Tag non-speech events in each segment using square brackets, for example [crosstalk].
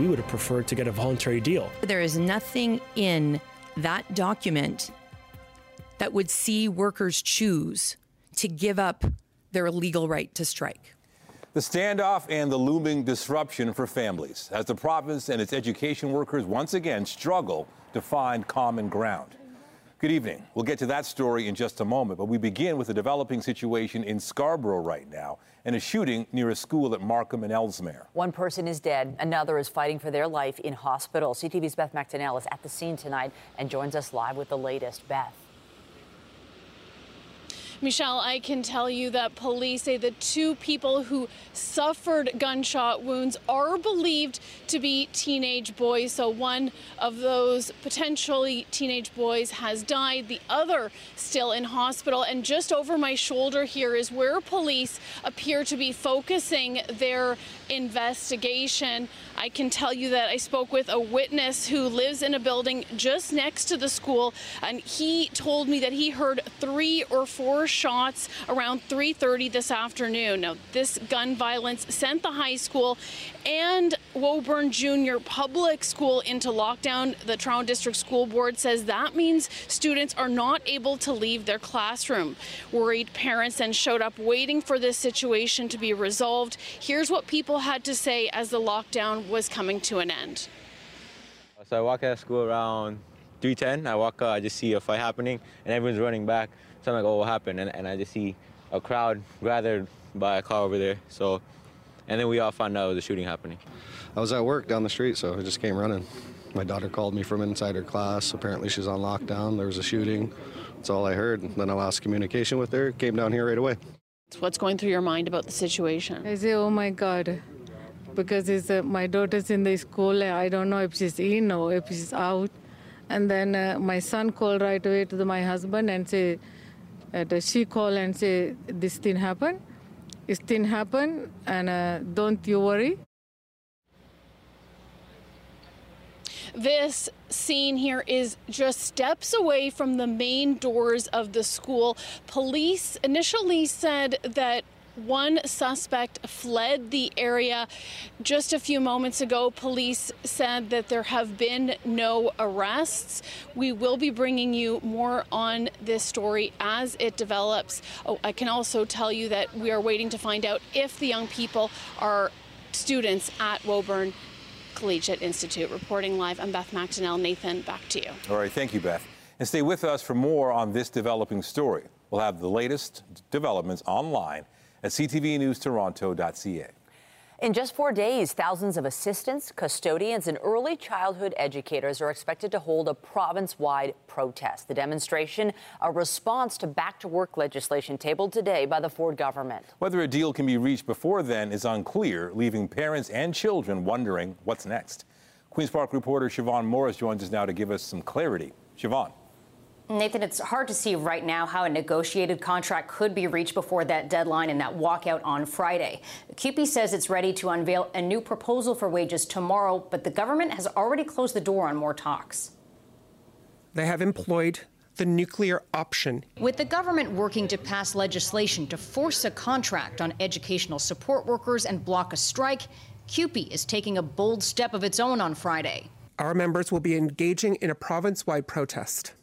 we would have preferred to get a voluntary deal. There is nothing in that document that would see workers choose to give up their legal right to strike. The standoff and the looming disruption for families as the province and its education workers once again struggle to find common ground. Good evening. We'll get to that story in just a moment, but we begin with a developing situation in Scarborough right now and a shooting near a school at Markham and Ellesmere. One person is dead, another is fighting for their life in hospital. CTV's Beth McDonnell is at the scene tonight and joins us live with the latest. Beth. Michelle, I can tell you that police say the two people who suffered gunshot wounds are believed to be teenage boys. So one of those potentially teenage boys has died, the other still in hospital. And just over my shoulder here is where police appear to be focusing their investigation. I can tell you that I spoke with a witness who lives in a building just next to the school, and he told me that he heard three or four shots around 3:30 this afternoon. Now, this gun violence sent the high school and Woburn Junior Public School into lockdown. The Toronto District School Board says that means students are not able to leave their classroom. Worried parents then showed up waiting for this situation to be resolved. Here's what people had to say as the lockdown was coming to an end. So I walk out of school around 3:10. I walk, out, I just see a fight happening, and everyone's running back. So I'm like, "Oh, what happened?" And, and I just see a crowd gathered by a car over there. So, and then we all found out the shooting happening. I was at work down the street, so I just came running. My daughter called me from inside her class. Apparently, she's on lockdown. There was a shooting. That's all I heard. Then I lost communication with her. Came down here right away. What's going through your mind about the situation? I say, oh my God, because it's, uh, my daughter's in the school. I don't know if she's in or if she's out. And then uh, my son called right away to the, my husband and say, uh, she called and say, this thing happened. This thing happen, and uh, don't you worry. This scene here is just steps away from the main doors of the school. Police initially said that one suspect fled the area. Just a few moments ago, police said that there have been no arrests. We will be bringing you more on this story as it develops. Oh, I can also tell you that we are waiting to find out if the young people are students at Woburn Collegiate Institute. Reporting live, I'm Beth McDonnell. Nathan, back to you. All right, thank you, Beth. And stay with us for more on this developing story. We'll have the latest developments online at ctvnewstoronto.ca. In just four days, thousands of assistants, custodians, and early childhood educators are expected to hold a province wide protest. The demonstration, a response to back to work legislation tabled today by the Ford government. Whether a deal can be reached before then is unclear, leaving parents and children wondering what's next. Queen's Park reporter Siobhan Morris joins us now to give us some clarity. Siobhan. Nathan, it's hard to see right now how a negotiated contract could be reached before that deadline and that walkout on Friday. CUPE says it's ready to unveil a new proposal for wages tomorrow, but the government has already closed the door on more talks. They have employed the nuclear option. With the government working to pass legislation to force a contract on educational support workers and block a strike, CUPE is taking a bold step of its own on Friday. Our members will be engaging in a province wide protest.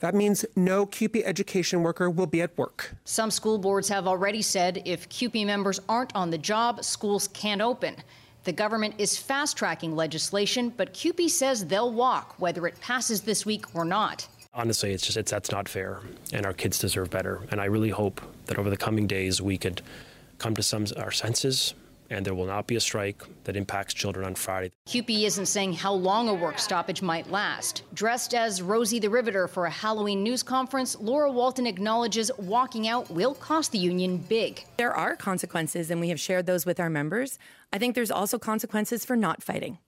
That means no CUPE education worker will be at work. Some school boards have already said if CUPE members aren't on the job, schools can't open. The government is fast tracking legislation, but CUPE says they'll walk whether it passes this week or not. Honestly, it's just it's that's not fair, and our kids deserve better. And I really hope that over the coming days we could come to some our senses and there will not be a strike that impacts children on Friday. CUPE isn't saying how long a work stoppage might last. Dressed as Rosie the Riveter for a Halloween news conference, Laura Walton acknowledges walking out will cost the union big. There are consequences, and we have shared those with our members. I think there's also consequences for not fighting.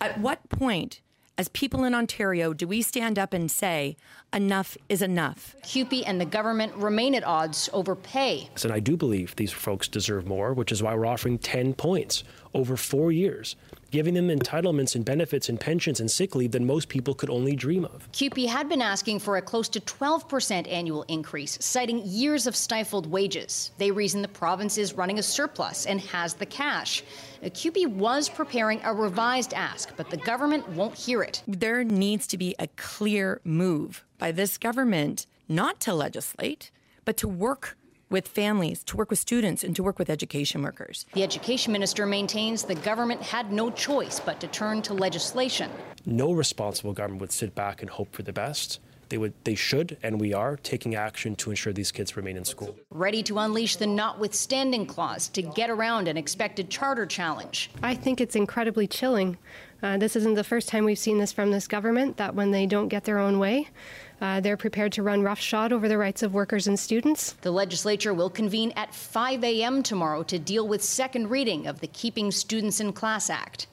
At what point as people in Ontario, do we stand up and say, enough is enough? CUPE and the government remain at odds over pay. And I do believe these folks deserve more, which is why we're offering 10 points over four years giving them entitlements and benefits and pensions and sick leave that most people could only dream of. CUPE had been asking for a close to 12% annual increase, citing years of stifled wages. They reason the province is running a surplus and has the cash. Uh, CUPE was preparing a revised ask, but the government won't hear it. There needs to be a clear move by this government not to legislate, but to work with families, to work with students, and to work with education workers. The education minister maintains the government had no choice but to turn to legislation. No responsible government would sit back and hope for the best. They would, they should, and we are taking action to ensure these kids remain in school. Ready to unleash the notwithstanding clause to get around an expected charter challenge. I think it's incredibly chilling. Uh, this isn't the first time we've seen this from this government. That when they don't get their own way, uh, they're prepared to run roughshod over the rights of workers and students. The legislature will convene at 5 a.m. tomorrow to deal with second reading of the Keeping Students in Class Act.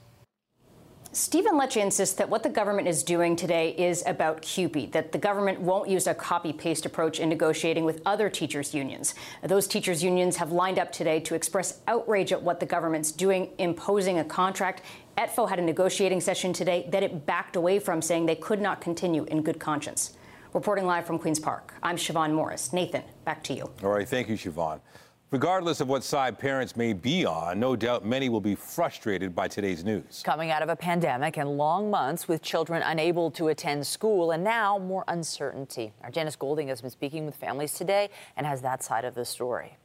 Stephen Lecce insists that what the government is doing today is about CUPE, that the government won't use a copy paste approach in negotiating with other teachers' unions. Those teachers' unions have lined up today to express outrage at what the government's doing, imposing a contract. ETFO had a negotiating session today that it backed away from, saying they could not continue in good conscience. Reporting live from Queen's Park, I'm Siobhan Morris. Nathan, back to you. All right, thank you, Siobhan. Regardless of what side parents may be on, no doubt many will be frustrated by today's news. Coming out of a pandemic and long months with children unable to attend school, and now more uncertainty. Our Janice Golding has been speaking with families today and has that side of the story.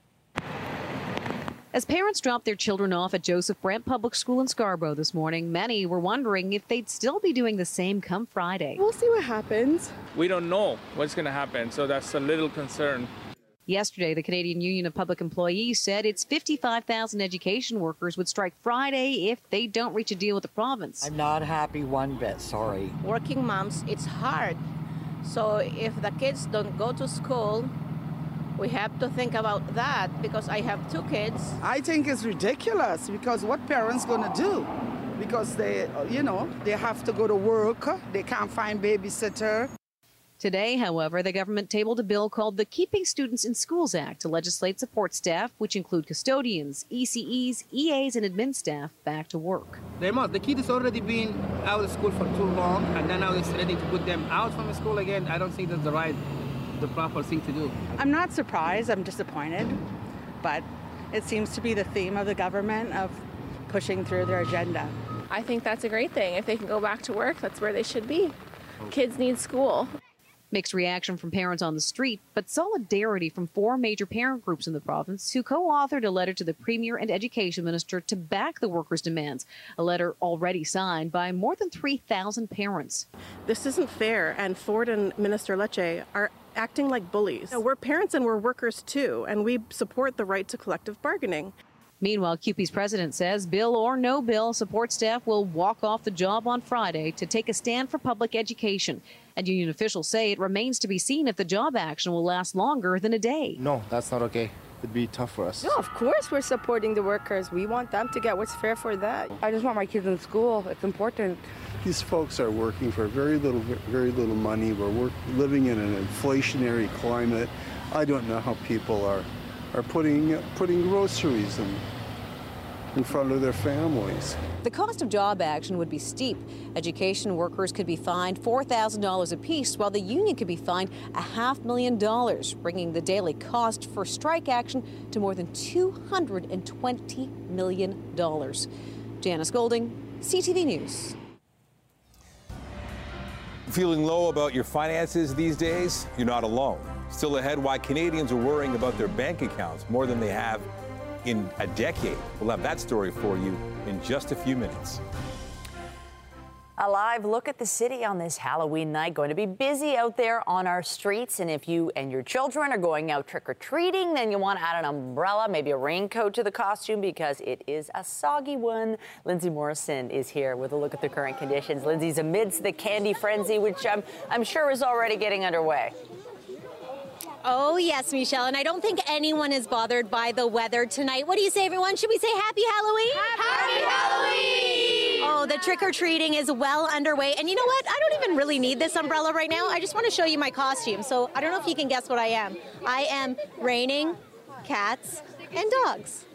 As parents dropped their children off at Joseph Brant Public School in Scarborough this morning, many were wondering if they'd still be doing the same come Friday. We'll see what happens. We don't know what's going to happen, so that's a little concern. Yesterday, the Canadian Union of Public Employees said its 55,000 education workers would strike Friday if they don't reach a deal with the province. I'm not happy one bit, sorry. Working moms, it's hard. So if the kids don't go to school, we have to think about that because I have two kids. I think it's ridiculous because what parents going to do? Because they, you know, they have to go to work, they can't find babysitter. Today, however, the government tabled a bill called the Keeping Students in Schools Act to legislate support staff, which include custodians, ECEs, EAs, and admin staff, back to work. They must. The kid has already been out of school for too long, and then now it's ready to put them out from the school again. I don't think that's the right, the proper thing to do. I'm not surprised. I'm disappointed, but it seems to be the theme of the government of pushing through their agenda. I think that's a great thing. If they can go back to work, that's where they should be. Kids need school. Mixed reaction from parents on the street, but solidarity from four major parent groups in the province who co authored a letter to the Premier and Education Minister to back the workers' demands. A letter already signed by more than 3,000 parents. This isn't fair, and Ford and Minister Lecce are acting like bullies. We're parents and we're workers too, and we support the right to collective bargaining. Meanwhile, CUPE's president says bill or no bill, support staff will walk off the job on Friday to take a stand for public education. And union officials say it remains to be seen if the job action will last longer than a day. No, that's not okay. It'd be tough for us. No, of course we're supporting the workers. We want them to get what's fair for that. I just want my kids in school. It's important. These folks are working for very little, very little money. We're work, living in an inflationary climate. I don't know how people are are putting putting groceries and in front of their families. The cost of job action would be steep. Education workers could be fined $4,000 apiece, while the union could be fined a half million dollars, bringing the daily cost for strike action to more than $220 million. Janice Golding, CTV News. Feeling low about your finances these days? You're not alone. Still ahead, why Canadians are worrying about their bank accounts more than they have in a decade. We'll have that story for you in just a few minutes. A live look at the city on this Halloween night. Going to be busy out there on our streets. And if you and your children are going out trick or treating, then you want to add an umbrella, maybe a raincoat to the costume because it is a soggy one. Lindsay Morrison is here with a look at the current conditions. Lindsay's amidst the candy frenzy, which I'm, I'm sure is already getting underway. Oh, yes, Michelle. And I don't think anyone is bothered by the weather tonight. What do you say, everyone? Should we say Happy Halloween? Happy Halloween! Oh, the trick or treating is well underway. And you know what? I don't even really need this umbrella right now. I just want to show you my costume. So I don't know if you can guess what I am. I am raining cats and dogs.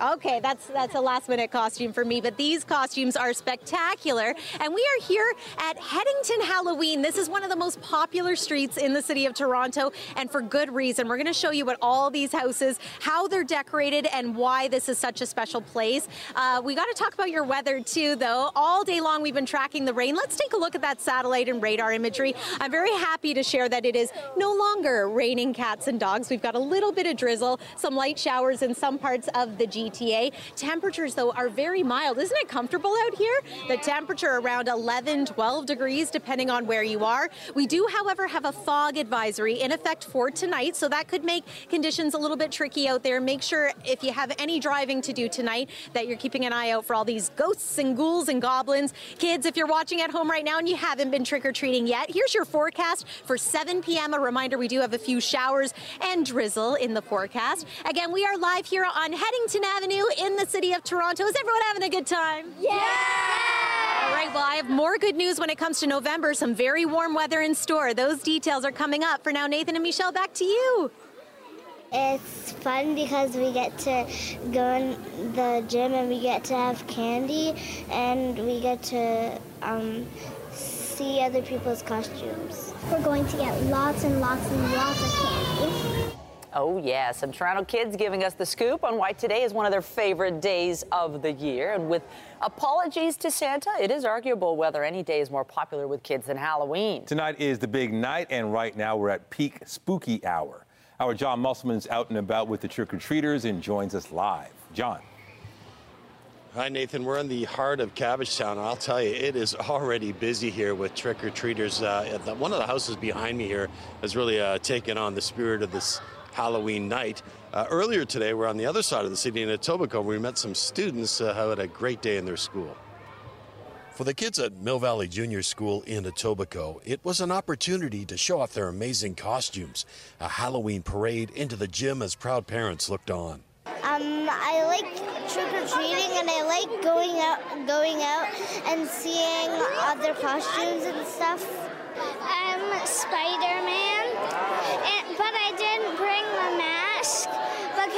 Okay, that's that's a last minute costume for me, but these costumes are spectacular. And we are here at Headington Halloween. This is one of the most popular streets in the city of Toronto, and for good reason. We're going to show you what all these houses, how they're decorated, and why this is such a special place. Uh, we got to talk about your weather too, though. All day long we've been tracking the rain. Let's take a look at that satellite and radar imagery. I'm very happy to share that it is no longer raining cats and dogs. We've got a little bit of drizzle, some light showers in some parts of the GTA. Temperatures, though, are very mild. Isn't it comfortable out here? The temperature around 11, 12 degrees, depending on where you are. We do, however, have a fog advisory in effect for tonight, so that could make conditions a little bit tricky out there. Make sure if you have any driving to do tonight that you're keeping an eye out for all these ghosts and ghouls and goblins. Kids, if you're watching at home right now and you haven't been trick or treating yet, here's your forecast for 7 p.m. A reminder we do have a few showers and drizzle in the forecast. Again, we are live here on Headington Avenue in the city of Toronto. Is everyone having a good time? Yeah! All right, well, I have more good news when it comes to November. Some very warm weather in store. Those details are coming up. For now, Nathan and Michelle, back to you. It's fun because we get to go in the gym and we get to have candy and we get to um, see other people's costumes. We're going to get lots and lots and lots of candy. Oh, yeah. Some Toronto kids giving us the scoop on why today is one of their favorite days of the year. And with apologies to Santa, it is arguable whether any day is more popular with kids than Halloween. Tonight is the big night, and right now we're at peak spooky hour. Our John Musselman's out and about with the trick or treaters and joins us live. John. Hi, Nathan. We're in the heart of Cabbagetown. I'll tell you, it is already busy here with trick or treaters. Uh, one of the houses behind me here has really uh, taken on the spirit of this Halloween night. Uh, earlier today, we're on the other side of the city in Etobicoke. Where we met some students uh, who had a great day in their school. For the kids at Mill Valley Junior School in Etobicoke, it was an opportunity to show off their amazing costumes. A Halloween parade into the gym as proud parents looked on. Um, I like trick or treating, and I like going out, going out, and seeing other costumes and stuff. I'm Spider Man, but I didn't bring my mask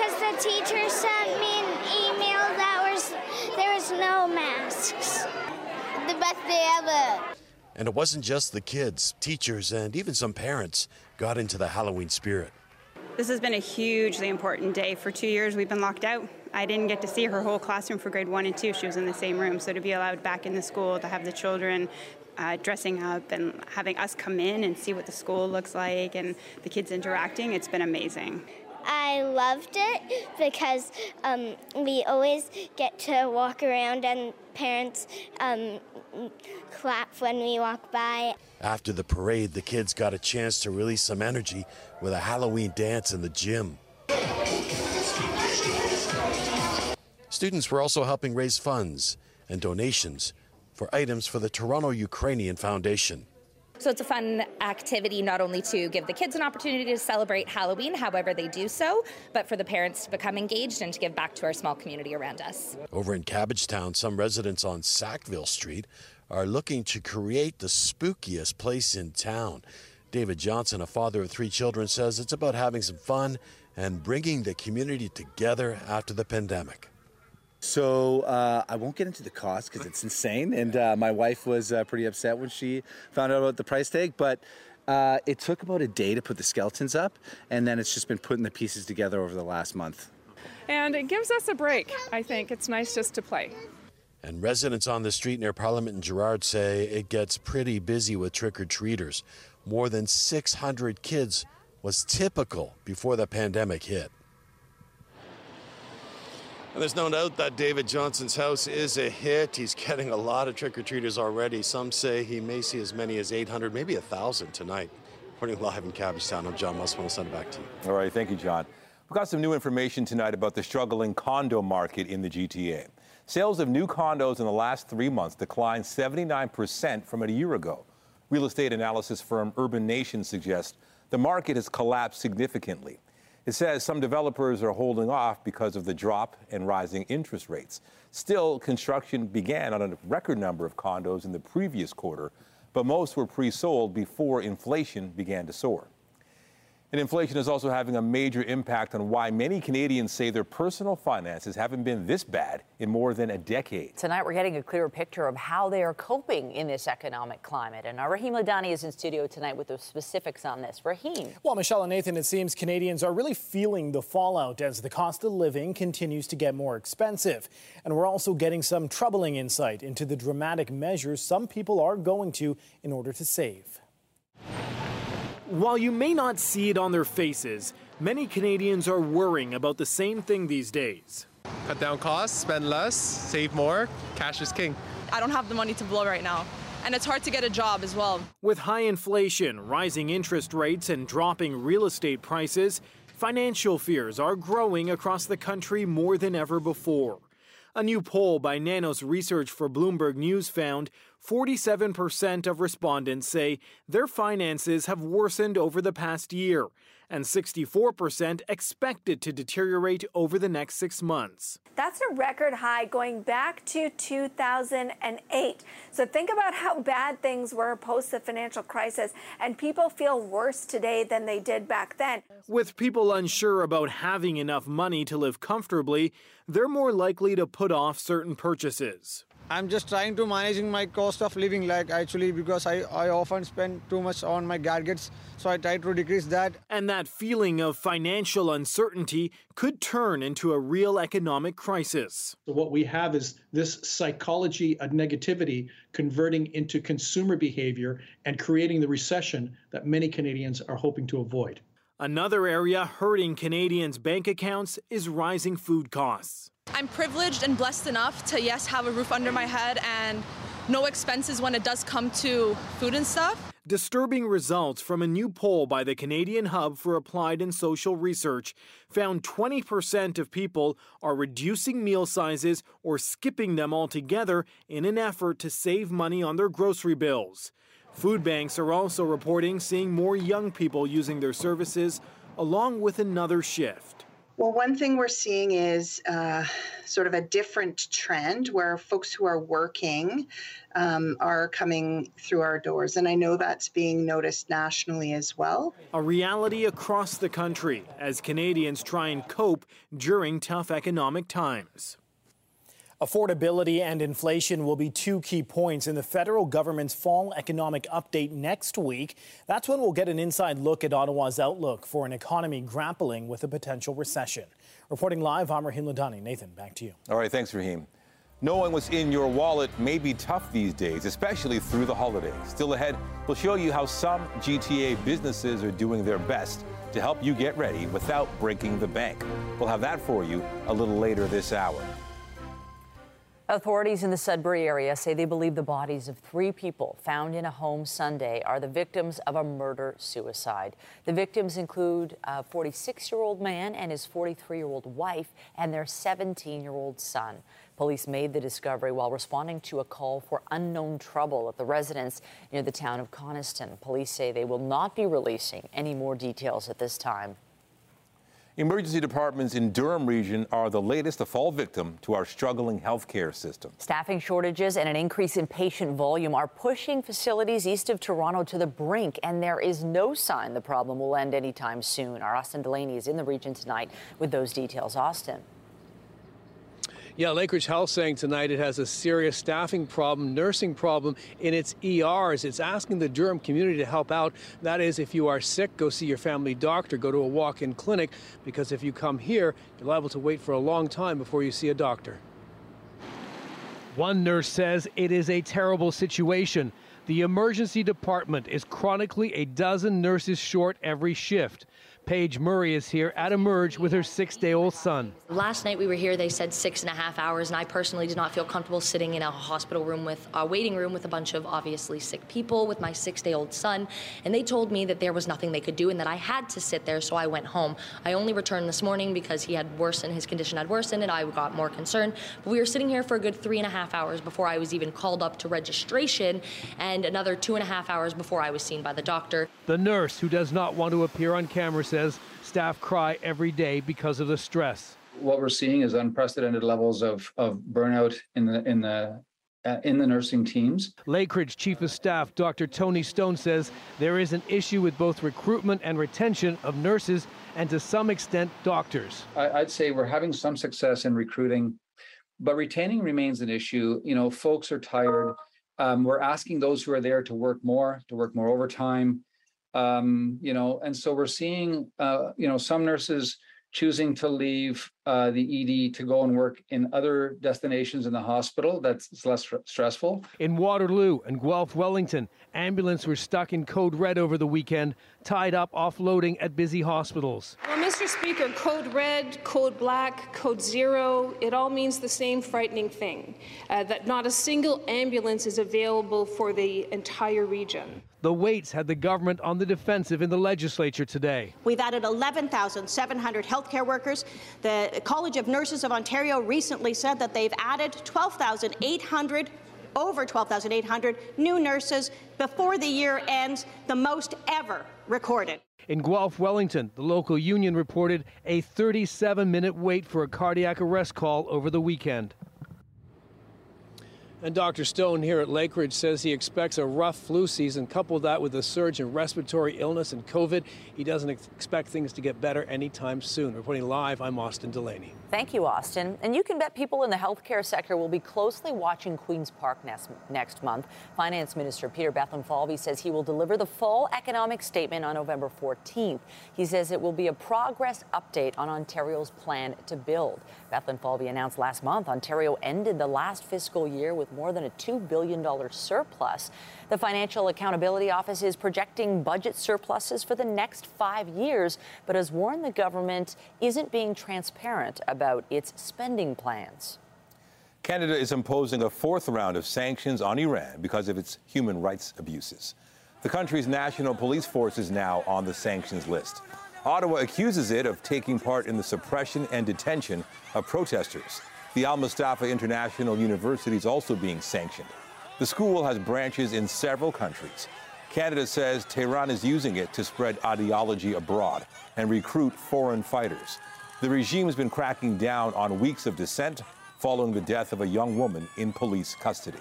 because the teacher sent me an email that was there was no masks. The best day ever. And it wasn't just the kids, teachers, and even some parents got into the Halloween spirit. This has been a hugely important day. For two years, we've been locked out. I didn't get to see her whole classroom for grade one and two. She was in the same room. So to be allowed back in the school, to have the children uh, dressing up and having us come in and see what the school looks like and the kids interacting, it's been amazing. I loved it because um, we always get to walk around and parents um, clap when we walk by. After the parade, the kids got a chance to release some energy with a Halloween dance in the gym. Students were also helping raise funds and donations for items for the Toronto Ukrainian Foundation. So it's a fun activity not only to give the kids an opportunity to celebrate Halloween however they do so, but for the parents to become engaged and to give back to our small community around us. Over in Cabbagetown, some residents on Sackville Street are looking to create the spookiest place in town. David Johnson, a father of three children, says it's about having some fun and bringing the community together after the pandemic. So uh, I won't get into the cost because it's insane, and uh, my wife was uh, pretty upset when she found out about the price tag. But uh, it took about a day to put the skeletons up, and then it's just been putting the pieces together over the last month. And it gives us a break. I think it's nice just to play. And residents on the street near Parliament and Gerrard say it gets pretty busy with trick or treaters. More than 600 kids was typical before the pandemic hit. And there's no doubt that David Johnson's house is a hit. He's getting a lot of trick or treaters already. Some say he may see as many as 800, maybe 1,000 tonight. Reporting live in Cabbagetown, I'm John Musselman. I'll send it back to you. All right, thank you, John. We've got some new information tonight about the struggling condo market in the GTA. Sales of new condos in the last three months declined 79% from a year ago. Real estate analysis firm Urbanation suggests the market has collapsed significantly. It says some developers are holding off because of the drop and rising interest rates. Still, construction began on a record number of condos in the previous quarter, but most were pre sold before inflation began to soar. And inflation is also having a major impact on why many Canadians say their personal finances haven't been this bad in more than a decade. Tonight, we're getting a clearer picture of how they are coping in this economic climate. And uh, our Rahim Ladani is in studio tonight with the specifics on this. Rahim. Well, Michelle and Nathan, it seems Canadians are really feeling the fallout as the cost of living continues to get more expensive. And we're also getting some troubling insight into the dramatic measures some people are going to in order to save. While you may not see it on their faces, many Canadians are worrying about the same thing these days. Cut down costs, spend less, save more. Cash is king. I don't have the money to blow right now. And it's hard to get a job as well. With high inflation, rising interest rates, and dropping real estate prices, financial fears are growing across the country more than ever before. A new poll by Nanos Research for Bloomberg News found 47% of respondents say their finances have worsened over the past year, and 64% expect it to deteriorate over the next six months. That's a record high going back to 2008. So think about how bad things were post the financial crisis, and people feel worse today than they did back then. With people unsure about having enough money to live comfortably, they're more likely to put off certain purchases. I'm just trying to managing my cost of living like actually because I, I often spend too much on my gadgets so I try to decrease that. And that feeling of financial uncertainty could turn into a real economic crisis. So what we have is this psychology of negativity converting into consumer behavior and creating the recession that many Canadians are hoping to avoid. Another area hurting Canadians' bank accounts is rising food costs. I'm privileged and blessed enough to, yes, have a roof under my head and no expenses when it does come to food and stuff. Disturbing results from a new poll by the Canadian Hub for Applied and Social Research found 20% of people are reducing meal sizes or skipping them altogether in an effort to save money on their grocery bills. Food banks are also reporting seeing more young people using their services, along with another shift. Well, one thing we're seeing is uh, sort of a different trend where folks who are working um, are coming through our doors. And I know that's being noticed nationally as well. A reality across the country as Canadians try and cope during tough economic times. Affordability and inflation will be two key points in the federal government's fall economic update next week. That's when we'll get an inside look at Ottawa's outlook for an economy grappling with a potential recession. Reporting live, Rahim Ladani. Nathan, back to you. All right, thanks, Rahim. Knowing what's in your wallet may be tough these days, especially through the holidays. Still ahead, we'll show you how some GTA businesses are doing their best to help you get ready without breaking the bank. We'll have that for you a little later this hour. Authorities in the Sudbury area say they believe the bodies of three people found in a home Sunday are the victims of a murder suicide. The victims include a 46 year old man and his 43 year old wife and their 17 year old son. Police made the discovery while responding to a call for unknown trouble at the residence near the town of Coniston. Police say they will not be releasing any more details at this time. Emergency departments in Durham region are the latest to fall victim to our struggling healthcare system. Staffing shortages and an increase in patient volume are pushing facilities east of Toronto to the brink, and there is no sign the problem will end anytime soon. Our Austin Delaney is in the region tonight with those details. Austin. Yeah, Lakeridge Health saying tonight it has a serious staffing problem, nursing problem in its ERs. It's asking the Durham community to help out. That is, if you are sick, go see your family doctor, go to a walk in clinic, because if you come here, you're liable to wait for a long time before you see a doctor. One nurse says it is a terrible situation. The emergency department is chronically a dozen nurses short every shift. Paige Murray is here at Emerge with her six day old son. Last night we were here, they said six and a half hours, and I personally did not feel comfortable sitting in a hospital room with a waiting room with a bunch of obviously sick people with my six day old son. And they told me that there was nothing they could do and that I had to sit there, so I went home. I only returned this morning because he had worsened, his condition had worsened, and I got more concerned. But we were sitting here for a good three and a half hours before I was even called up to registration, and another two and a half hours before I was seen by the doctor. The nurse, who does not want to appear on camera, says staff cry every day because of the stress. What we're seeing is unprecedented levels of, of burnout in the in the uh, in the nursing teams. Lakeridge Chief of Staff Dr. Tony Stone says there is an issue with both recruitment and retention of nurses and to some extent doctors. I, would say we're having some success in recruiting, but retaining remains an issue. You know, folks are tired. Um, we're asking those who are there to work more, to work more overtime. Um, you know, and so we're seeing, uh, you know, some nurses choosing to leave uh, the ED to go and work in other destinations in the hospital that's less stressful. In Waterloo and Guelph Wellington, ambulance were stuck in code red over the weekend, tied up offloading at busy hospitals. Well, Mr. Speaker, code red, code black, code zero, it all means the same frightening thing uh, that not a single ambulance is available for the entire region. The waits had the government on the defensive in the legislature today. We've added 11,700 healthcare workers. The College of Nurses of Ontario recently said that they've added 12,800 over 12,800 new nurses before the year ends, the most ever recorded. In Guelph, Wellington, the local union reported a 37 minute wait for a cardiac arrest call over the weekend. And Dr. Stone here at Lakeridge says he expects a rough flu season. Couple that with a surge in respiratory illness and COVID, he doesn't expect things to get better anytime soon. Reporting live, I'm Austin Delaney. Thank you, Austin. And you can bet people in the healthcare sector will be closely watching Queen's Park next, next month. Finance Minister Peter Bethlenfalvy says he will deliver the full economic statement on November 14th. He says it will be a progress update on Ontario's plan to build. Bethlenfalvy announced last month Ontario ended the last fiscal year with more than a $2 billion surplus. The Financial Accountability Office is projecting budget surpluses for the next five years, but has warned the government isn't being transparent about its spending plans. Canada is imposing a fourth round of sanctions on Iran because of its human rights abuses. The country's national police force is now on the sanctions list. Ottawa accuses it of taking part in the suppression and detention of protesters. The Al Mustafa International University is also being sanctioned. The school has branches in several countries. Canada says Tehran is using it to spread ideology abroad and recruit foreign fighters. The regime has been cracking down on weeks of dissent following the death of a young woman in police custody.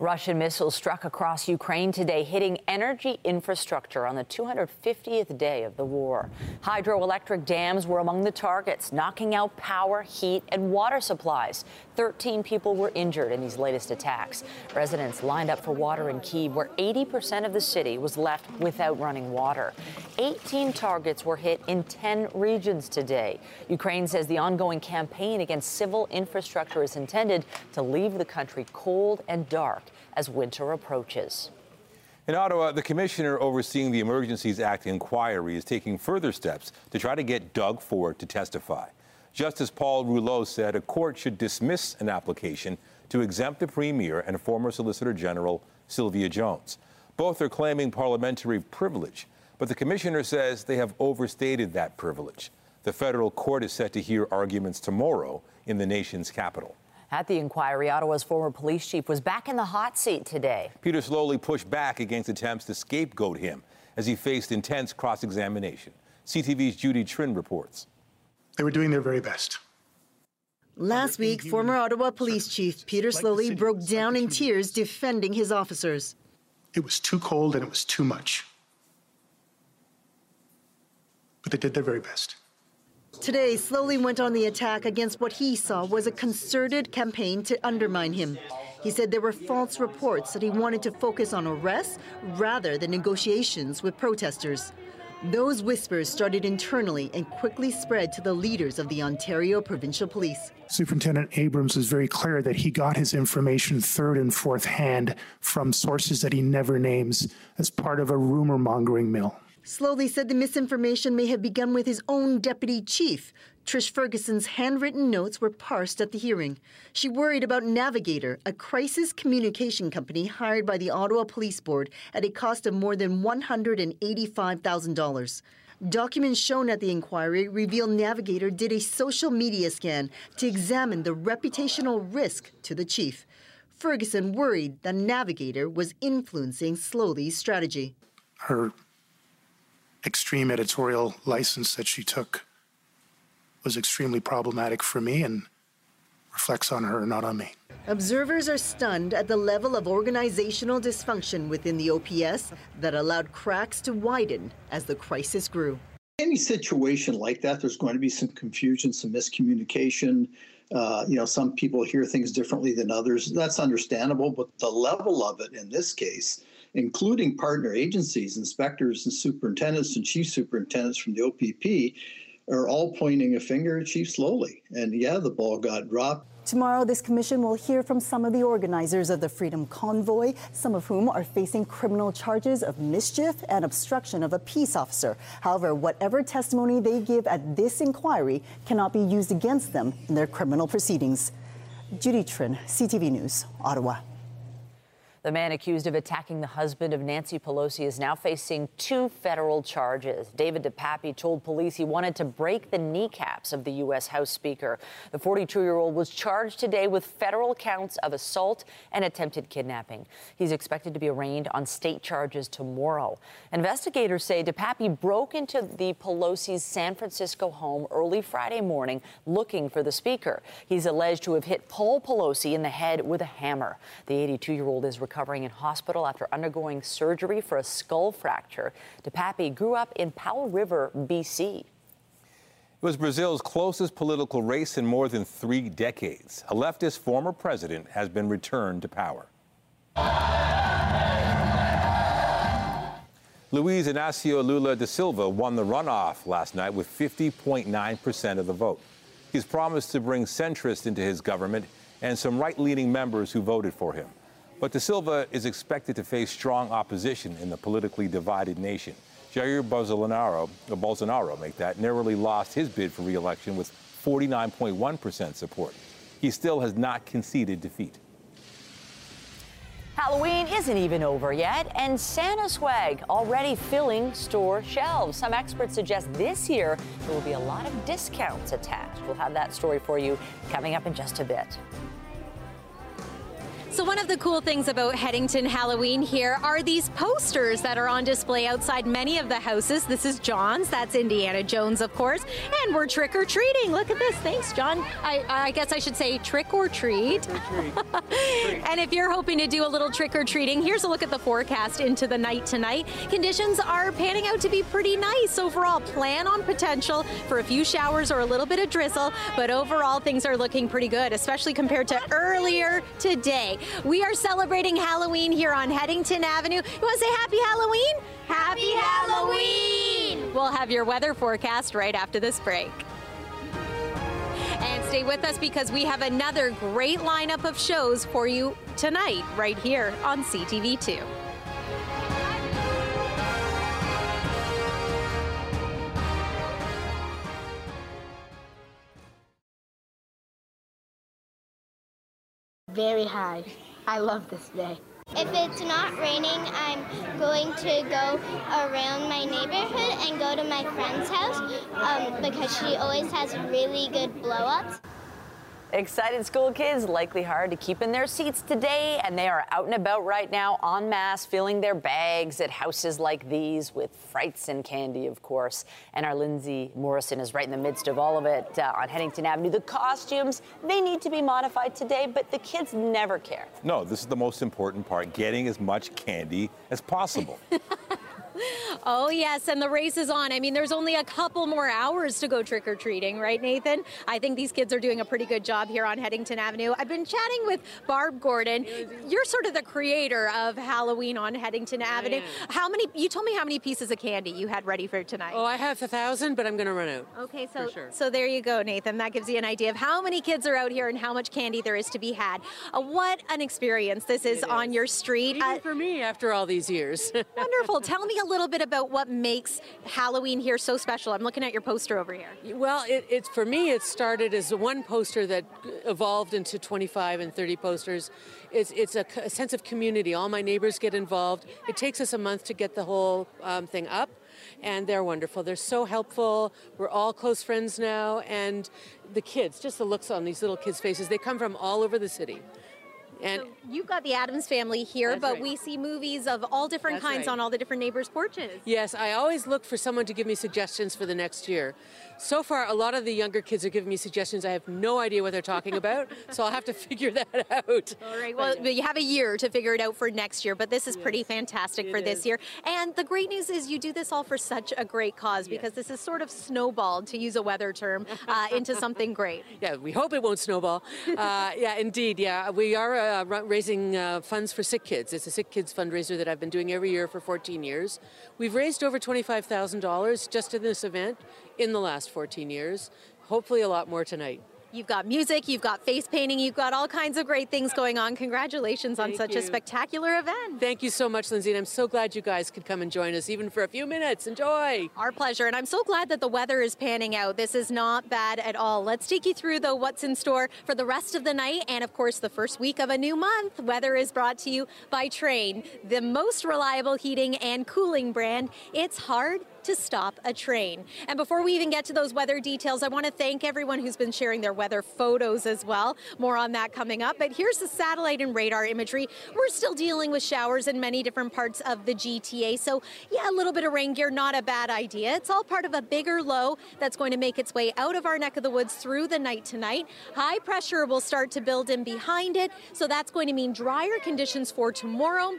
Russian missiles struck across Ukraine today, hitting energy infrastructure on the 250th day of the war. Hydroelectric dams were among the targets, knocking out power, heat, and water supplies. 13 people were injured in these latest attacks. Residents lined up for water in Kiev, where 80% of the city was left without running water. 18 targets were hit in 10 regions today. Ukraine says the ongoing campaign against civil infrastructure is intended to leave the country cold and dark as winter approaches. In Ottawa, the commissioner overseeing the Emergencies Act inquiry is taking further steps to try to get Doug Ford to testify. Justice Paul Rouleau said a court should dismiss an application to exempt the Premier and former Solicitor General Sylvia Jones. Both are claiming parliamentary privilege, but the commissioner says they have overstated that privilege. The federal court is set to hear arguments tomorrow in the nation's capital. At the inquiry, Ottawa's former police chief was back in the hot seat today. Peter Sloly pushed back against attempts to scapegoat him as he faced intense cross examination. CTV's Judy Trinh reports. They were doing their very best. Last week, former Ottawa Police Chief Peter Sloly broke down in tears defending his officers. It was too cold and it was too much. But they did their very best. Today, Sloly went on the attack against what he saw was a concerted campaign to undermine him. He said there were false reports that he wanted to focus on arrests rather than negotiations with protesters. Those whispers started internally and quickly spread to the leaders of the Ontario Provincial Police. Superintendent Abrams was very clear that he got his information third and fourth hand from sources that he never names as part of a rumor mongering mill. Sloly said the misinformation may have begun with his own deputy chief. Trish Ferguson's handwritten notes were parsed at the hearing. She worried about Navigator, a crisis communication company hired by the Ottawa Police Board at a cost of more than $185,000. Documents shown at the inquiry reveal Navigator did a social media scan to examine the reputational risk to the chief. Ferguson worried that Navigator was influencing Sloly's strategy. Her extreme editorial license that she took was extremely problematic for me and reflects on her, not on me. Observers are stunned at the level of organizational dysfunction within the OPS that allowed cracks to widen as the crisis grew. Any situation like that, there's going to be some confusion, some miscommunication. Uh, you know, some people hear things differently than others. That's understandable, but the level of it in this case, including partner agencies, inspectors and superintendents and chief superintendents from the OPP, are all pointing a finger at Chief Sloly. And yeah, the ball got dropped. Tomorrow, this commission will hear from some of the organizers of the Freedom Convoy, some of whom are facing criminal charges of mischief and obstruction of a peace officer. However, whatever testimony they give at this inquiry cannot be used against them in their criminal proceedings. Judy Trinh, CTV News, Ottawa. The man accused of attacking the husband of Nancy Pelosi is now facing two federal charges. David DePape told police he wanted to break the kneecaps of the U.S. House Speaker. The 42 year old was charged today with federal counts of assault and attempted kidnapping. He's expected to be arraigned on state charges tomorrow. Investigators say DePape broke into the Pelosi's San Francisco home early Friday morning looking for the Speaker. He's alleged to have hit Paul Pelosi in the head with a hammer. The 82 year old is recovering in hospital after undergoing surgery for a skull fracture. DePape grew up in Powell River, BC. It was Brazil's closest political race in more than three decades. A leftist former president has been returned to power. Luiz Inácio Lula da Silva won the runoff last night with 50.9% of the vote. He's promised to bring centrists into his government and some right leaning members who voted for him. But De Silva is expected to face strong opposition in the politically divided nation. Jair Bolsonaro, Bolsonaro, make that, narrowly lost his bid for re-election with 49.1% support. He still has not conceded defeat. Halloween isn't even over yet, and Santa swag already filling store shelves. Some experts suggest this year there will be a lot of discounts attached. We'll have that story for you coming up in just a bit. So one of the cool things about Headington Halloween here are these posters that are on display outside many of the houses. This is John's, that's Indiana Jones, of course, and we're trick or treating. Look at this. Thanks, John. I, I guess I should say trick or treat. [laughs] and if you're hoping to do a little trick or treating, here's a look at the forecast into the night tonight. Conditions are panning out to be pretty nice overall. Plan on potential for a few showers or a little bit of drizzle, but overall things are looking pretty good, especially compared to earlier today. We are celebrating Halloween here on Headington Avenue. You want to say Happy Halloween? Happy Halloween! We'll have your weather forecast right after this break. And stay with us because we have another great lineup of shows for you tonight, right here on CTV2. Very high. I love this day. If it's not raining, I'm going to go around my neighborhood and go to my friend's house um, because she always has really good blow ups. Excited school kids likely hard to keep in their seats today, and they are out and about right now en masse, filling their bags at houses like these with frights and candy, of course. And our Lindsay Morrison is right in the midst of all of it uh, on Headington Avenue. The costumes, they need to be modified today, but the kids never care. No, this is the most important part getting as much candy as possible. [laughs] Oh, yes, and the race is on. I mean, there's only a couple more hours to go trick or treating, right, Nathan? I think these kids are doing a pretty good job here on Headington Avenue. I've been chatting with Barb Gordon. You're sort of the creator of Halloween on Headington Avenue. How many, you told me how many pieces of candy you had ready for tonight. Oh, I have a thousand, but I'm going to run out. Okay, so, sure. so there you go, Nathan. That gives you an idea of how many kids are out here and how much candy there is to be had. Uh, what an experience this is, on your street. Even for me after all these years. [laughs] Wonderful. Tell me a little bit about what makes Halloween here so special. I'm looking at your poster over here. Well, it, it's for me. It started as one poster that evolved into 25 and 30 posters. It's it's a, a sense of community. All my neighbors get involved. It takes us a month to get the whole um, thing up, and they're wonderful. They're so helpful. We're all close friends now, and the kids, just the looks on these little kids' faces. They come from all over the city And so you've got the Addams family here, but right. we see movies of all different That's kinds right. on all the different neighbors' porches. Yes, I always look for someone to give me suggestions for the next year. So far, a lot of the younger kids are giving me suggestions. I have no idea what they're talking about, [laughs] so I'll have to figure that out. All right. Well, but you have a year to figure it out for next year, but this is pretty fantastic for it this year. And the great news is you do this all for such a great cause because this is sort of snowballed, to use a weather term, [laughs] uh, into something great. Yeah, we hope it won't snowball. [laughs] Uh, yeah, indeed. Yeah, we are uh, ra- raising uh, funds for sick kids. It's a sick kids fundraiser that I've been doing every year for 14 years. We've raised over $25,000 just in this event in the last 14 years. Hopefully, a lot more tonight. You've got music, you've got face painting, you've got all kinds of great things going on. Congratulations on Thank such a spectacular event. Thank you so much, Lindsay, and I'm so glad you guys could come and join us, even for a few minutes. Enjoy. Our pleasure, and I'm so glad that the weather is panning out. This is not bad at all. Let's take you through, though, what's in store for the rest of the night and, of course, the first week of a new month. Weather is brought to you by Trane, the most reliable heating and cooling brand. It's hard to stop a Trane. And before we even get to those weather details, I want to thank everyone who's been sharing their weather photos as well. More on that coming up. But here's the satellite and radar imagery. We're still dealing with showers in many different parts of the GTA. So, yeah, a little bit of rain gear, not a bad idea. It's all part of a bigger low that's going to make its way out of our neck of the woods through the night tonight. High pressure will start to build in behind it. So that's going to mean drier conditions for tomorrow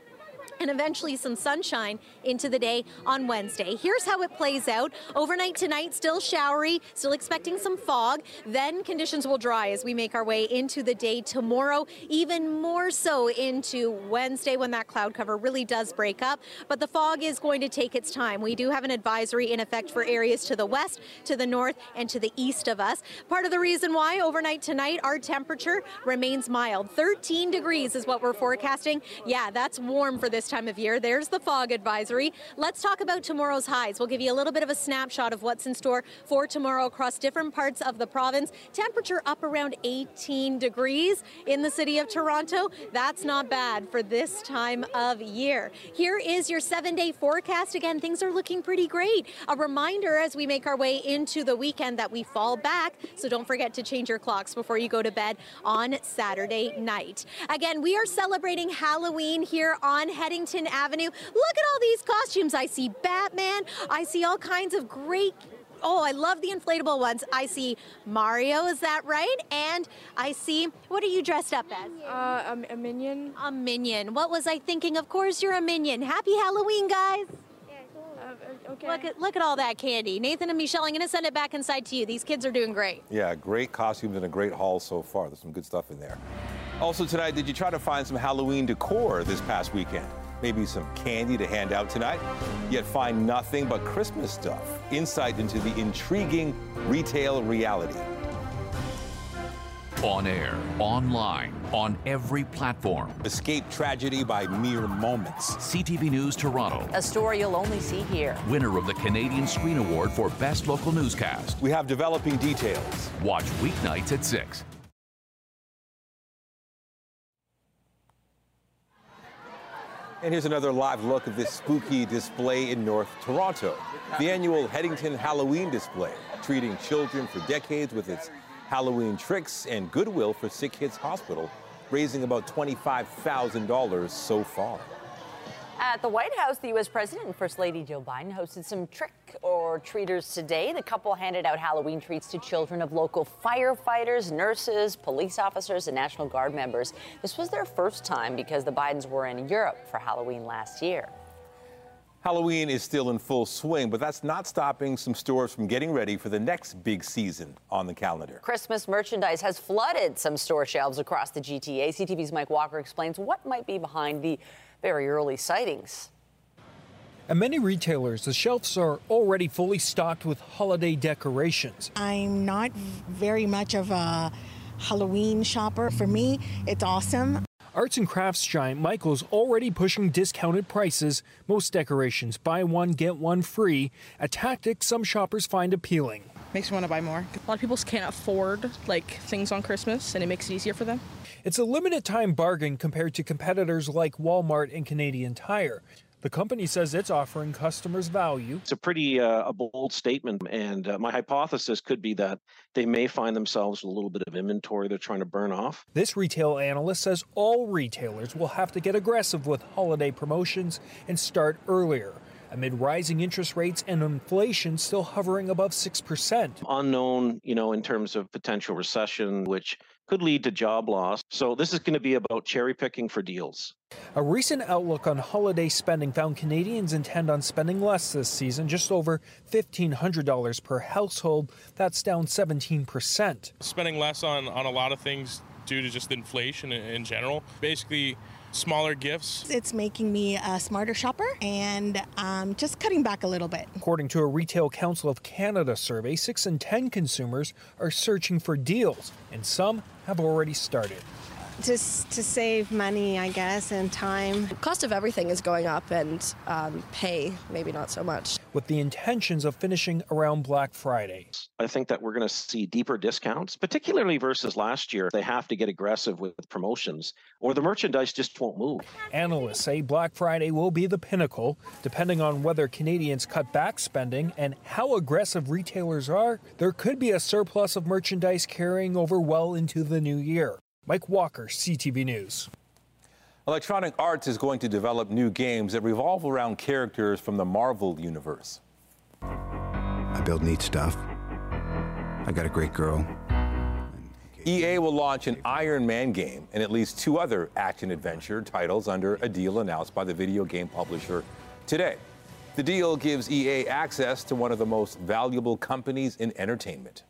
and eventually some sunshine into the day on Wednesday. Here's how it plays out. Overnight tonight, still showery, still expecting some fog. Then conditions will dry as we make our way into the day tomorrow, even more so into Wednesday when that cloud cover really does break up. But the fog is going to take its time. We do have an advisory in effect for areas to the west, to the north, and to the east of us. Part of the reason why overnight tonight our temperature remains mild. 13 degrees is what we're forecasting. Yeah, that's warm for this time of year. There's the fog advisory. Let's talk about tomorrow's highs. We'll give you a little bit of a snapshot of what's in store for tomorrow across different parts of the province. Temperature up around 18 degrees in the city of Toronto. That's not bad for this time of year. Here is your seven day forecast. Again, things are looking pretty great. A reminder as we make our way into the weekend that we fall back. So don't forget to change your clocks before you go to bed on Saturday night. Again, we are celebrating Halloween here on Haddington Avenue. Look at all these costumes. I see Batman. I see all kinds of great Oh, I love the inflatable ones. I see Mario, is that right? And I see, what are you dressed up as? Uh, a, a minion. A minion. What was I thinking? Of course, you're a minion. Happy Halloween, guys. Uh, okay. Look at look at all that candy. Nathan and Michelle, I'm going to send it back inside to you. These kids are doing great. Yeah, great costumes and a great haul so far. There's some good stuff in there. Also tonight, did you try to find some Halloween decor this past weekend? Maybe some candy to hand out tonight? Yet find nothing but Christmas stuff. Insight into the intriguing retail reality. On air, online, on every platform. Escape tragedy by mere moments. CTV News Toronto. A story you'll only see here. Winner of the Canadian Screen Award for Best Local Newscast. We have developing details. Watch weeknights at 6. And here's another live look of this spooky display in North Toronto. The annual Haddington Halloween display, treating children for decades with its Halloween tricks and goodwill for Sick Kids Hospital, raising about $25,000 so far. At the White House, the U.S. President and First Lady Joe Biden hosted some trick or treaters today. The couple handed out Halloween treats to children of local firefighters, nurses, police officers, and National Guard members. This was their first time because the Bidens were in Europe for Halloween last year. Halloween is still in full swing, but that's not stopping some stores from getting ready for the next big season on the calendar. Christmas merchandise has flooded some store shelves across the GTA. CTV's Mike Walker explains what might be behind the very early sightings. At many retailers, the shelves are already fully stocked with holiday decorations. I'm not very much of a Halloween shopper. For me, it's awesome. Arts and crafts giant Michael's already pushing discounted prices. Most decorations buy one, get one free, a tactic some shoppers find appealing. Makes me want to buy more. A lot of people can't afford like things on Christmas, and it makes it easier for them. It's a limited time bargain compared to competitors like Walmart and Canadian Tire. The company says it's offering customers value. It's a pretty uh, a bold statement, and uh, my hypothesis could be that they may find themselves with a little bit of inventory they're trying to burn off. This retail analyst says all retailers will have to get aggressive with holiday promotions and start earlier amid rising interest rates and inflation still hovering above 6%. Unknown, you know, in terms of potential recession, which could lead to job loss. So this is going to be about cherry picking for deals. A recent outlook on holiday spending found Canadians intend on spending less this season, just over $1,500 per household. That's down 17%. Spending less on, on a lot of things due to just inflation in, in general. Basically, smaller gifts. It's making me a smarter shopper and um, just cutting back a little bit. According to a Retail Council of Canada survey, 6 in 10 consumers are searching for deals, and some have already started just to save money, I guess, and time. Cost of everything is going up, and um, pay maybe not so much. With the intentions of finishing around Black Friday. I think that we're going to see deeper discounts, particularly versus last year. They have to get aggressive with promotions, or the merchandise just won't move. Analysts say Black Friday will be the pinnacle, depending on whether Canadians cut back spending and how aggressive retailers are. There could be a surplus of merchandise carrying over well into the new year. Mike Walker, CTV News. Electronic Arts is going to develop new games that revolve around characters from the Marvel Universe. I build neat stuff. I got a great girl. EA will launch an Iron Man game and at least two other action adventure titles under a deal announced by the video game publisher today. The deal gives EA access to one of the most valuable companies in entertainment.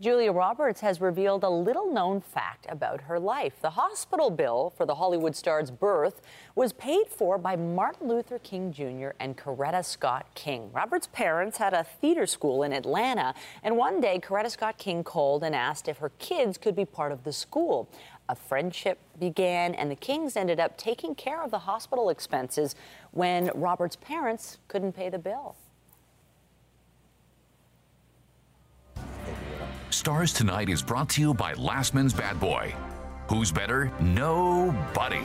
Julia Roberts has revealed a little known fact about her life. The hospital bill for the Hollywood star's birth was paid for by Martin Luther King Jr. and Coretta Scott King. Roberts' parents had a theater school in Atlanta, and one day Coretta Scott King called and asked if her kids could be part of the school. A friendship began, and the Kings ended up taking care of the hospital expenses when Roberts' parents couldn't pay the bill. Stars Tonight is brought to you by Lastman's Bad Boy. Who's better? Nobody.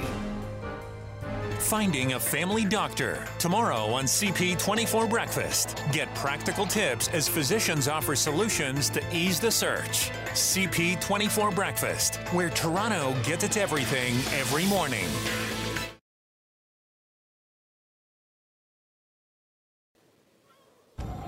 Finding a family doctor tomorrow on CP24 Breakfast. Get practical tips as physicians offer solutions to ease the search. CP24 Breakfast, where Toronto gets its everything every morning.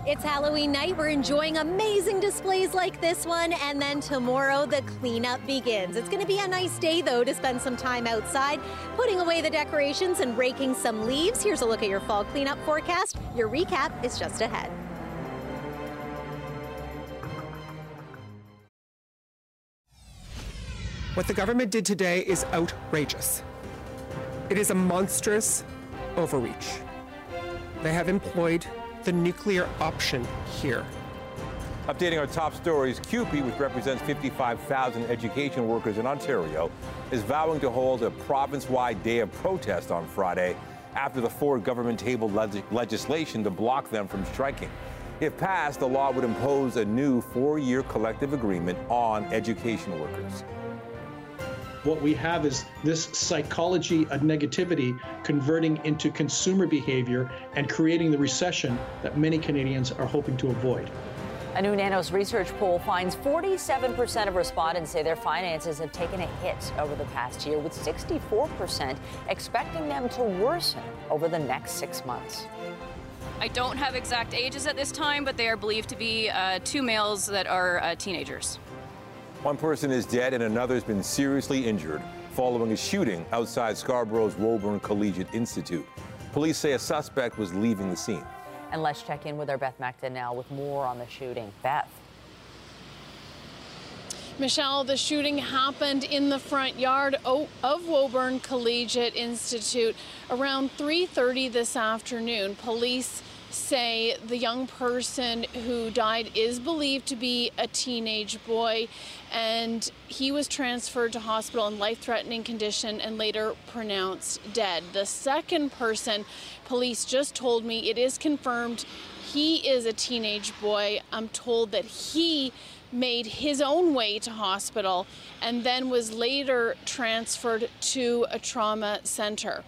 It's Halloween night. We're enjoying amazing displays like this one, and then tomorrow the cleanup begins. It's going to be a nice day, though, to spend some time outside, putting away the decorations and raking some leaves. Here's a look at your fall cleanup forecast. Your recap is just ahead. What the government did today is outrageous. It is a monstrous overreach. They have employed the nuclear option here. Updating our top stories, CUPE, which represents 55,000 education workers in Ontario, is vowing to hold a province-wide day of protest on Friday after the Ford government tabled leg legislation to block them from striking. If passed, the law would impose a new four-year collective agreement on education workers what we have is this psychology of negativity converting into consumer behavior and creating the recession that many Canadians are hoping to avoid. A new Nanos research poll finds 47% of respondents say their finances have taken a hit over the past year, with 64% expecting them to worsen over the next six months. I don't have exact ages at this time, but they are believed to be uh, two males that are uh, teenagers. One person is dead and another has been seriously injured following a shooting outside Scarborough's Woburn Collegiate Institute. Police say a suspect was leaving the scene. And let's check in with our Beth Macton now with more on the shooting. Beth. Michelle, the shooting happened in the front yard of Woburn Collegiate Institute around 3:30 this afternoon. Police say the young person who died is believed to be a teenage boy and he was transferred to hospital in life-threatening condition and later pronounced dead. The second person, police just told me it is confirmed he is a teenage boy. I'm told that he made his own way to hospital and then was later transferred to a trauma center.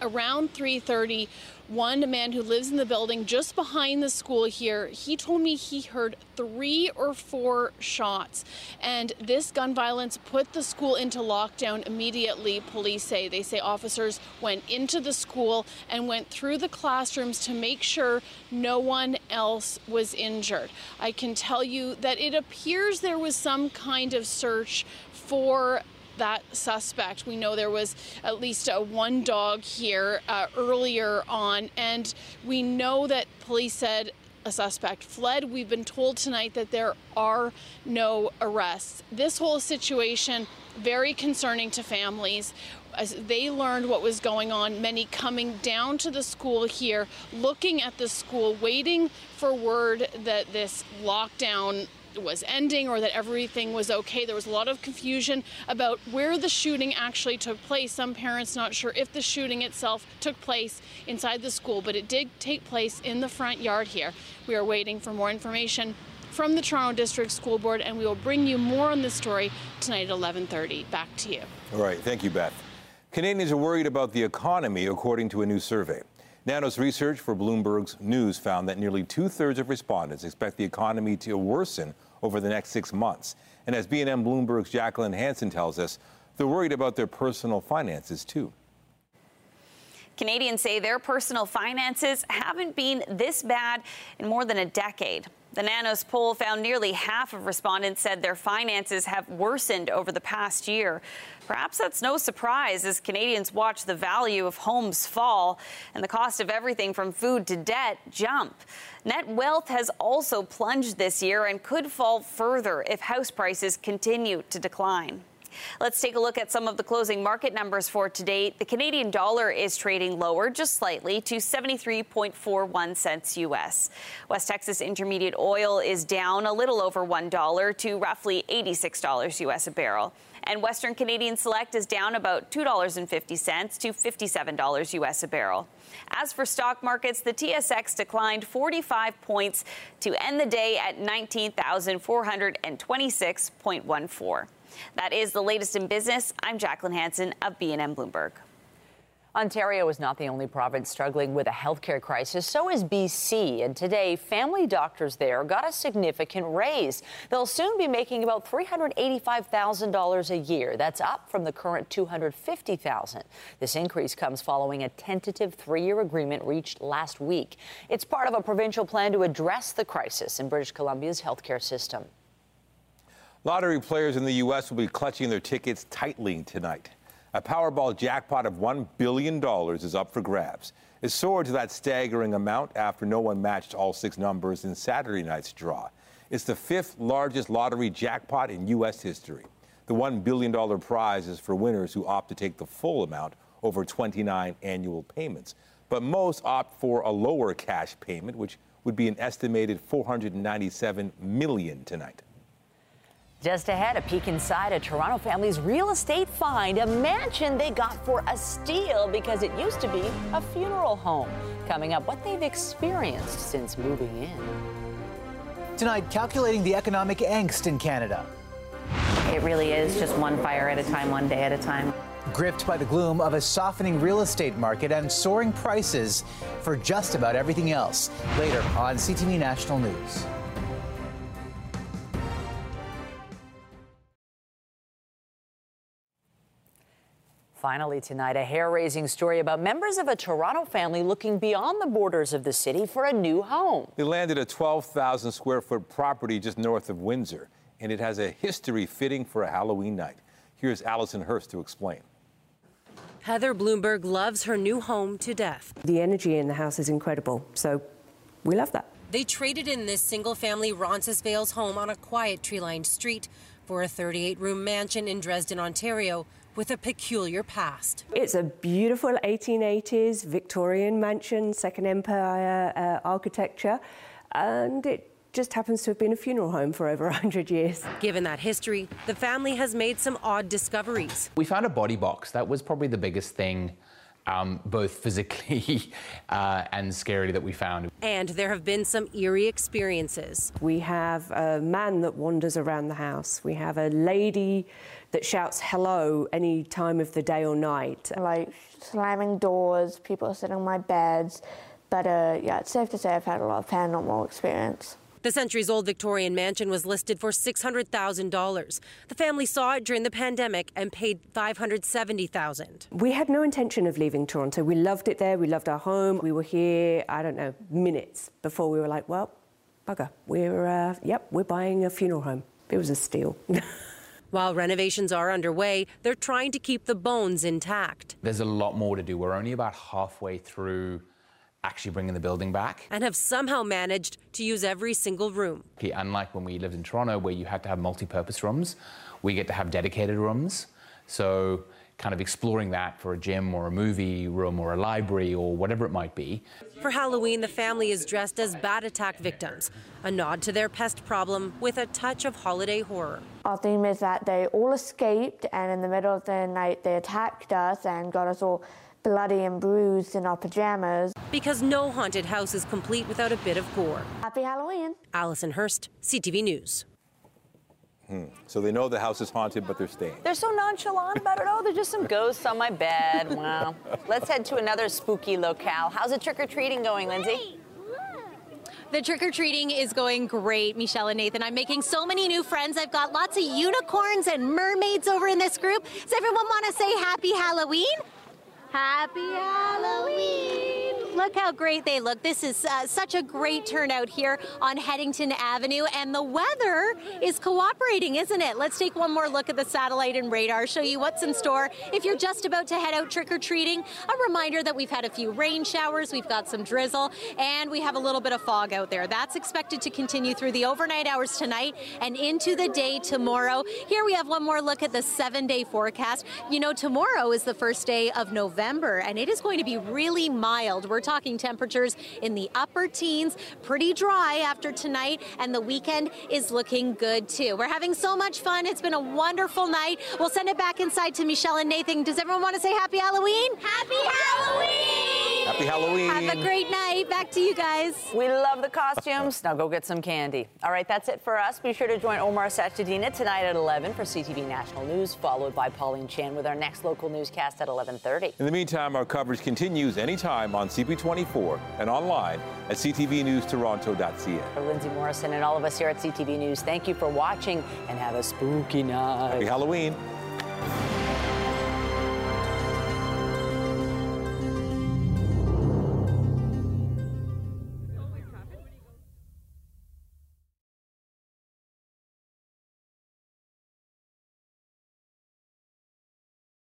around 3:30 one man who lives in the building just behind the school here. He told me he heard three or four shots and this gun violence put the school into lockdown immediately police say. They say officers went into the school and went through the classrooms to make sure no one else was injured. I can tell you that it appears there was some kind of search for that suspect. We know there was at least one dog here uh, earlier on, and we know that police said a suspect fled. We've been told tonight that there are no arrests. This whole situation very concerning to families as they learned what was going on, many coming down to the school here, looking at the school, waiting for word that this lockdown was ending or that everything was okay. There was a lot of confusion about where the shooting actually took place. Some parents not sure if the shooting itself took place inside the school, but it did take place in the front yard here. We are waiting for more information from the Toronto District School Board, and we will bring you more on this story tonight at 11:30. Back to you. All right, thank you, Beth. Canadians are worried about the economy, according to a new survey. Nanos research for Bloomberg's News found that nearly two thirds of respondents expect the economy to worsen over the next six months. And as BNN Bloomberg's Jacqueline Hansen tells us, they're worried about their personal finances too. Canadians say their personal finances haven't been this bad in more than a decade. The Nanos poll found nearly half of respondents said their finances have worsened over the past year. Perhaps that's no surprise as Canadians watch the value of homes fall and the cost of everything from food to debt jump. Net wealth has also plunged this year and could fall further if house prices continue to decline. Let's take a look at some of the closing market numbers for today. The Canadian dollar is trading lower just slightly to 73.41 cents US. West Texas Intermediate oil is down a little over $1 to roughly $86 US a barrel and Western Canadian Select is down about $2.50 to $57 US a barrel. As for stock markets, the TSX declined 45 points to end the day at 19,426.14. That is the latest in business. I'm Jacqueline Hansen of BNN Bloomberg. Ontario is not the only province struggling with a healthcare crisis. So is BC. And today, family doctors there got a significant raise. They'll soon be making about $385,000 a year. That's up from the current 250,000. This increase comes following a tentative three-year agreement reached last week. It's part of a provincial plan to address the crisis in British Columbia's healthcare system. Lottery players in the U.S. will be clutching their tickets tightly tonight. A Powerball jackpot of $1 billion is up for grabs. It soared to that staggering amount after no one matched all six numbers in Saturday night's draw. It's the fifth largest lottery jackpot in U.S. history. The $1 billion prize is for winners who opt to take the full amount over 29 annual payments. But most opt for a lower cash payment, which would be an estimated 497 million tonight. Just ahead, a peek inside a Toronto family's real estate find, a mansion they got for a steal because it used to be a funeral home. Coming up, what they've experienced since moving in. Tonight, calculating the economic angst in Canada. It really is just one fire at a time, one day at a time. Gripped by the gloom of a softening real estate market and soaring prices for just about everything else. Later on CTV National News. Finally, tonight, a hair raising story about members of a Toronto family looking beyond the borders of the city for a new home. They landed a 12,000 square foot property just north of Windsor, and it has a history fitting for a Halloween night. Here's Allison Hurst to explain. Heather Bloomberg loves her new home to death. The energy in the house is incredible, so we love that. They traded in this single family Roncesvalles home on a quiet tree lined street for a 38 room mansion in Dresden, Ontario, with a peculiar past. It's a beautiful 1880s Victorian mansion, Second Empire uh, architecture, and it just happens to have been a funeral home for over [laughs] 100 years. Given that history, the family has made some odd discoveries. We found a body box. That was probably the biggest thing um, both physically [laughs] uh, and scary that we found. And there have been some eerie experiences. We have a man that wanders around the house. We have a lady that shouts hello any time of the day or night. Like slamming doors, people sitting on my beds. But uh, yeah, it's safe to say I've had a lot of paranormal experience. The centuries old Victorian mansion was listed for $600,000. The family saw it during the pandemic and paid 570,000. We had no intention of leaving Toronto. We loved it there. We loved our home. We were here, I don't know, minutes before we were like, well, bugger, we're, uh, yep, we're buying a funeral home. It was a steal. [laughs] While renovations are underway, they're trying to keep the bones intact. There's a lot more to do. We're only about halfway through actually bringing the building back. And have somehow managed to use every single room. Okay, unlike when we lived in Toronto, where you had to have multi purpose rooms, we get to have dedicated rooms. So, kind of exploring that for a gym or a movie room or a library or whatever it might be. For Halloween, the family is dressed as bat attack victims, a nod to their pest problem with a touch of holiday horror. Our theme is that they all escaped, and in the middle of the night, they attacked us and got us all bloody and bruised in our pajamas. Because no haunted house is complete without a bit of gore. Happy Halloween. Allison Hurst, CTV News. Hmm. So they know the house is haunted, but they're staying. They're so nonchalant about it. Oh, there's just some ghosts on my bed. Wow. Let's head to another spooky locale. How's the trick or treating going, Lindsay? The trick or treating is going great, Michelle and Nathan. I'm making so many new friends. I've got lots of unicorns and mermaids over in this group. Does everyone want to say happy Halloween? Happy Halloween! Look how great they look. This is uh, such a great turnout here on Haddington Avenue, and the weather is cooperating, isn't it? Let's take one more look at the satellite and radar, show you what's in store. If you're just about to head out trick or treating, a reminder that we've had a few rain showers, we've got some drizzle, and we have a little bit of fog out there. That's expected to continue through the overnight hours tonight and into the day tomorrow. Here we have one more look at the seven day forecast. You know, tomorrow is the first day of November, and it is going to be really mild. We're talking temperatures in the upper teens, pretty dry after tonight, and the weekend is looking good too. We're having so much fun. It's been a wonderful night. We'll send it back inside to Michelle and Nathan. Does everyone want to say happy Halloween? Happy Halloween! Happy Halloween. Have a great night. Back to you guys. We love the costumes. now go get some candy. All right, that's it for us. Be sure to join Omar Sachedina tonight at 11 for CTV National News, followed by Pauline Chan with our next local newscast at 11:30. In the meantime, our coverage continues anytime on CP24 and online at ctvnewstoronto.ca. For Lindsay Morrison and all of us here at CTV News, thank you for watching and have a spooky night. Happy Halloween.